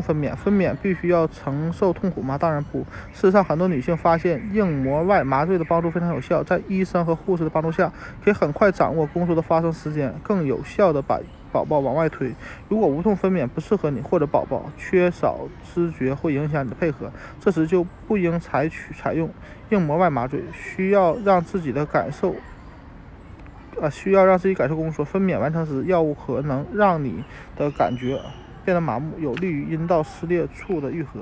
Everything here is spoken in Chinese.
分娩，分娩必须要承受痛苦吗？当然不。事实上，很多女性发现硬膜外麻醉的帮助非常有效，在医生和护士的帮助下，可以很快掌握宫缩的发生时间，更有效地把宝宝往外推。如果无痛分娩不适合你，或者宝宝缺少知觉会影响你的配合，这时就不应采取采用硬膜外麻醉。需要让自己的感受，啊，需要让自己感受宫缩。分娩完成时，药物可能让你的感觉变得麻木，有利于阴道撕裂处的愈合。